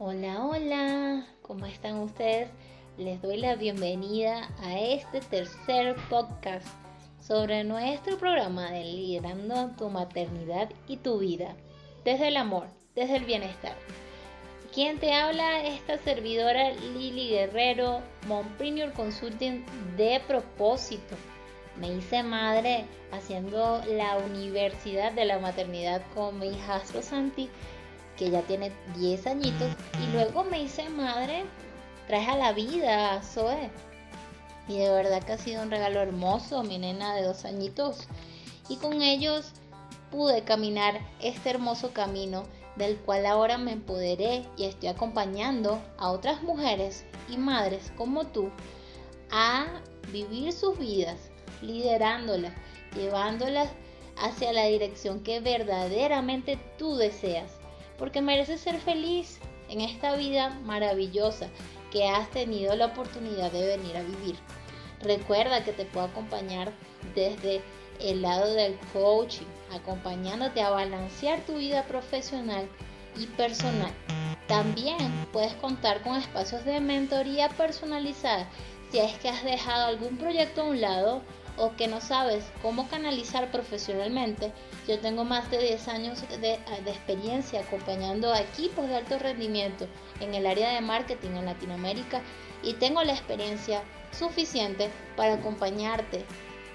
Hola, hola, ¿cómo están ustedes? Les doy la bienvenida a este tercer podcast sobre nuestro programa de Liderando tu maternidad y tu vida, desde el amor, desde el bienestar. Quien te habla esta servidora Lili Guerrero, Mompreneur Consulting de propósito. Me hice madre haciendo la universidad de la maternidad con mi hijastro Santi que ya tiene 10 añitos, y luego me hice madre, traje a la vida Zoe. Y de verdad que ha sido un regalo hermoso, mi nena de dos añitos. Y con ellos pude caminar este hermoso camino del cual ahora me empoderé y estoy acompañando a otras mujeres y madres como tú a vivir sus vidas, liderándolas, llevándolas hacia la dirección que verdaderamente tú deseas porque mereces ser feliz en esta vida maravillosa que has tenido la oportunidad de venir a vivir. Recuerda que te puedo acompañar desde el lado del coaching, acompañándote a balancear tu vida profesional y personal. También puedes contar con espacios de mentoría personalizada si es que has dejado algún proyecto a un lado o que no sabes cómo canalizar profesionalmente, yo tengo más de 10 años de, experiencia acompañando a equipos de alto rendimiento en el área de marketing en Latinoamérica y tengo la experiencia suficiente para acompañarte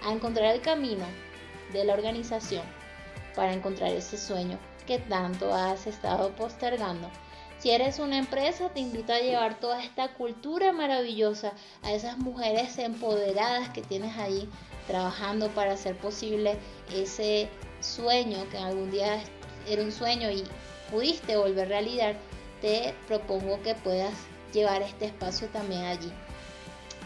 a encontrar el camino de la organización para encontrar ese sueño que tanto has estado postergando. Si eres una empresa, te invito a llevar toda esta cultura maravillosa a esas mujeres empoderadas que tienes ahí trabajando para hacer posible ese sueño que algún día era un sueño y pudiste volver realidad, te propongo que puedas llevar este espacio también allí.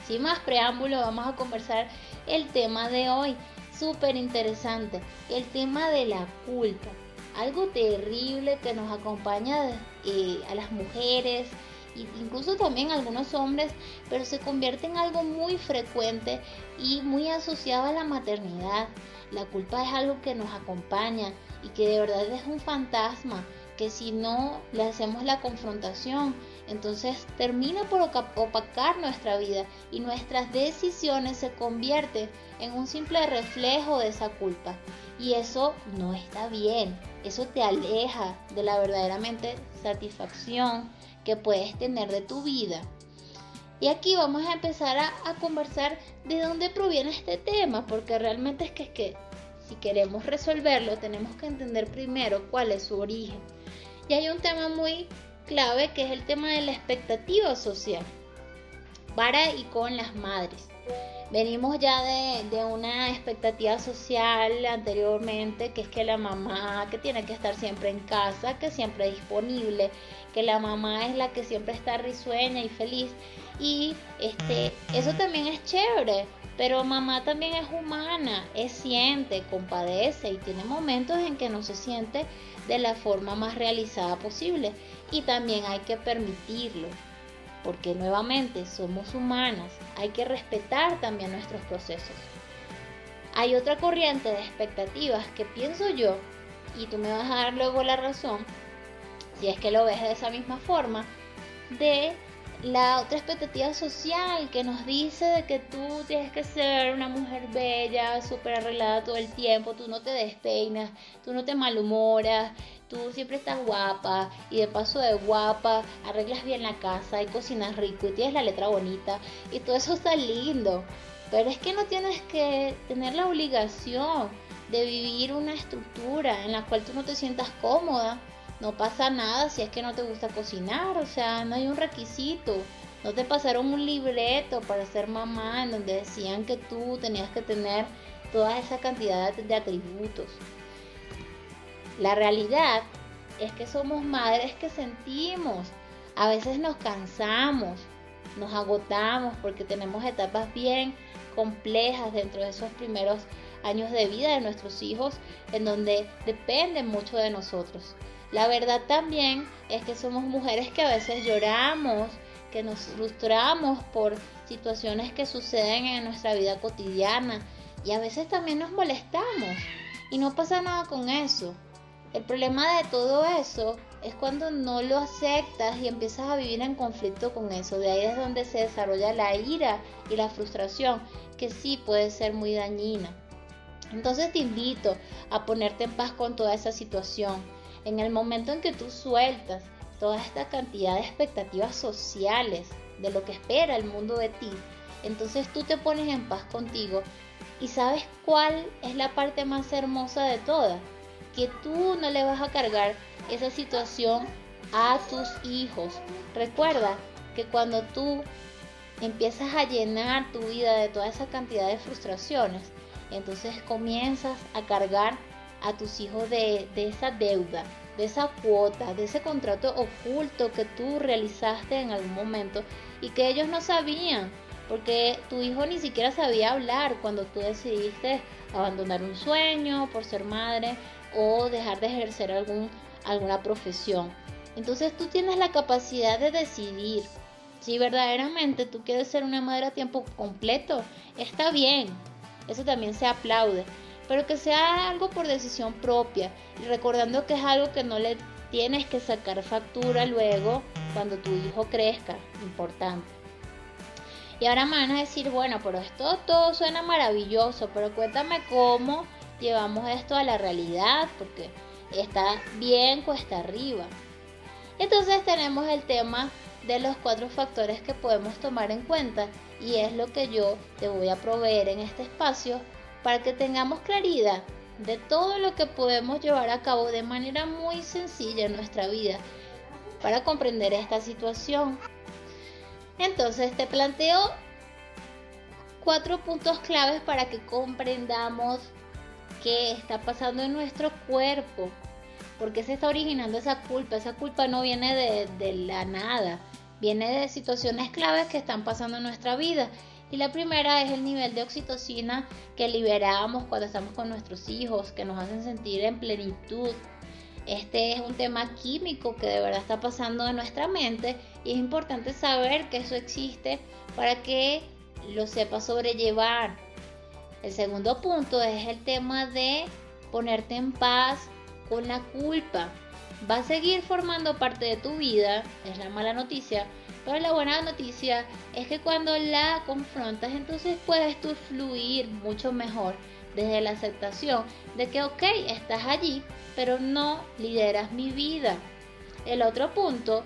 Sin más preámbulo, vamos a conversar el tema de hoy, súper interesante, el tema de la culpa, algo terrible que nos acompaña eh, a las mujeres, incluso también algunos hombres, pero se convierte en algo muy frecuente y muy asociado a la maternidad. La culpa es algo que nos acompaña y que de verdad es un fantasma que si no le hacemos la confrontación, entonces termina por opacar nuestra vida y nuestras decisiones se convierten en un simple reflejo de esa culpa. Y eso no está bien, eso te aleja de la verdaderamente satisfacción que puedes tener de tu vida. Y aquí vamos a empezar a, conversar de dónde proviene este tema, porque realmente es que, es que si queremos resolverlo tenemos que entender primero cuál es su origen. Y hay un tema muy clave que es el tema de la expectativa social para y con las madres. Venimos ya de, una expectativa social anteriormente, que es que la mamá que tiene que estar siempre en casa, que siempre disponible, que la mamá es la que siempre está risueña y feliz. Y este, eso también es chévere, pero mamá también es humana, es siente, compadece y tiene momentos en que no se siente de la forma más realizada posible. Y también hay que permitirlo porque nuevamente somos humanas, hay que respetar también nuestros procesos. Hay otra corriente de expectativas que pienso yo, y tú me vas a dar luego la razón, si es que lo ves de esa misma forma, de la otra expectativa social que nos dice de que tú tienes que ser una mujer bella, súper arreglada todo el tiempo, tú no te despeinas, tú no te malhumoras, tú siempre estás guapa y de paso de guapa arreglas bien la casa y cocinas rico y tienes la letra bonita y todo eso está lindo. Pero es que no tienes que tener la obligación de vivir una estructura en la cual tú no te sientas cómoda no pasa nada si es que no te gusta cocinar, o sea, no hay un requisito. No te pasaron un libreto para ser mamá en donde decían que tú tenías que tener toda esa cantidad de atributos. La realidad es que somos madres que sentimos. A veces nos cansamos, nos agotamos porque tenemos etapas bien complejas dentro de esos primeros años de vida de nuestros hijos en donde dependen mucho de nosotros. La verdad también es que somos mujeres que a veces lloramos, que nos frustramos por situaciones que suceden en nuestra vida cotidiana y a veces también nos molestamos y no pasa nada con eso. El problema de todo eso es cuando no lo aceptas y empiezas a vivir en conflicto con eso. De ahí es donde se desarrolla la ira y la frustración, que sí puede ser muy dañina. Entonces te invito a ponerte en paz con toda esa situación. En el momento en que tú sueltas toda esta cantidad de expectativas sociales de lo que espera el mundo de ti, entonces tú te pones en paz contigo y sabes cuál es la parte más hermosa de todas, que tú no le vas a cargar esa situación a tus hijos. Recuerda que cuando tú empiezas a llenar tu vida de toda esa cantidad de frustraciones, entonces comienzas a cargar a tus hijos de, esa deuda, de esa cuota, de ese contrato oculto que tú realizaste en algún momento y que ellos no sabían, porque tu hijo ni siquiera sabía hablar cuando tú decidiste abandonar un sueño por ser madre o dejar de ejercer algún, alguna profesión. Entonces tú tienes la capacidad de decidir si verdaderamente tú quieres ser una madre a tiempo completo. Está bien, eso también se aplaude, pero que sea algo por decisión propia y recordando que es algo que no le tienes que sacar factura luego cuando tu hijo crezca, importante. Y ahora me van a decir, bueno, pero esto todo suena maravilloso, pero cuéntame cómo llevamos esto a la realidad, porque está bien cuesta arriba. Entonces tenemos el tema de los cuatro factores que podemos tomar en cuenta y es lo que yo te voy a proveer en este espacio para que tengamos claridad de todo lo que podemos llevar a cabo de manera muy sencilla en nuestra vida para comprender esta situación. Entonces te planteo cuatro puntos claves para que comprendamos qué está pasando en nuestro cuerpo. ¿Por qué se está originando esa culpa? Esa culpa no viene de, la nada, viene de situaciones claves que están pasando en nuestra vida. Y la primera es el nivel de oxitocina que liberamos cuando estamos con nuestros hijos, que nos hacen sentir en plenitud. Este es un tema químico que de verdad está pasando en nuestra mente y es importante saber que eso existe para que lo sepas sobrellevar. El segundo punto es el tema de ponerte en paz con la culpa. Va a seguir formando parte de tu vida, es la mala noticia, pero la buena noticia es que cuando la confrontas, entonces puedes tú fluir mucho mejor desde la aceptación de que, ok, estás allí, pero no lideras mi vida. El otro punto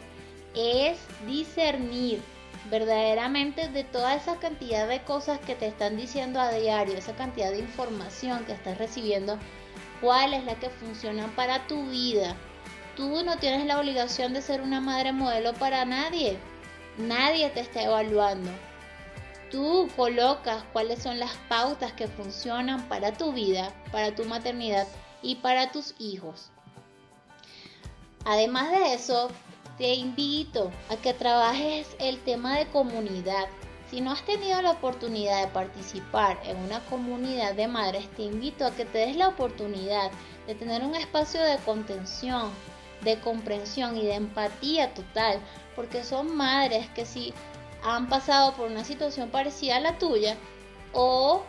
es discernir verdaderamente de toda esa cantidad de cosas que te están diciendo a diario, esa cantidad de información que estás recibiendo, cuál es la que funciona para tu vida. Tú no tienes la obligación de ser una madre modelo para nadie. Nadie te está evaluando. Tú colocas cuáles son las pautas que funcionan para tu vida, para tu maternidad y para tus hijos. Además de eso, te invito a que trabajes el tema de comunidad. Si no has tenido la oportunidad de participar en una comunidad de madres, te invito a que te des la oportunidad de tener un espacio de contención, de comprensión y de empatía total, porque son madres que si han pasado por una situación parecida a la tuya o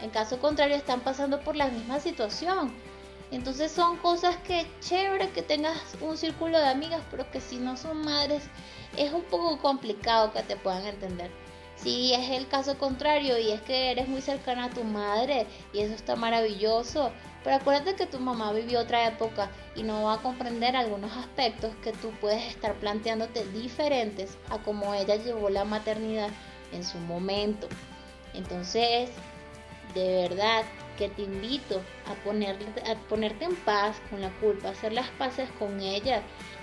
en caso contrario están pasando por la misma situación entonces son cosas que chévere que tengas un círculo de amigas, pero que si no son madres es un poco complicado que te puedan entender. Si es el caso contrario y es que eres muy cercana a tu madre y eso está maravilloso, pero acuérdate que tu mamá vivió otra época y no va a comprender algunos aspectos que tú puedes estar planteándote diferentes a cómo ella llevó la maternidad en su momento. Entonces, de verdad, que te invito a, a ponerte en paz con la culpa, hacer las paces con ella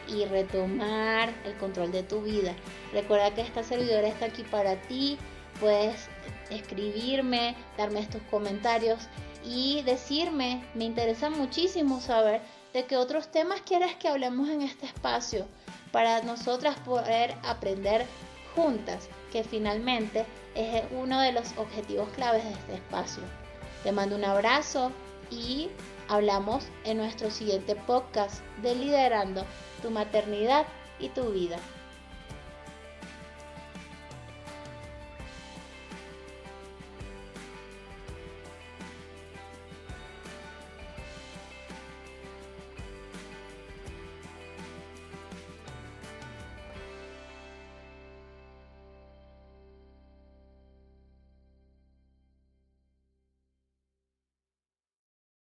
y retomar el control de tu vida. Recuerda que esta servidora está aquí para ti. Puedes escribirme, darme estos comentarios y decirme, me interesa muchísimo saber de qué otros temas quieres que hablemos en este espacio para nosotras poder aprender juntas, que finalmente es uno de los objetivos claves de este espacio. Te mando un abrazo y hablamos en nuestro siguiente podcast de liderando tu maternidad y tu vida.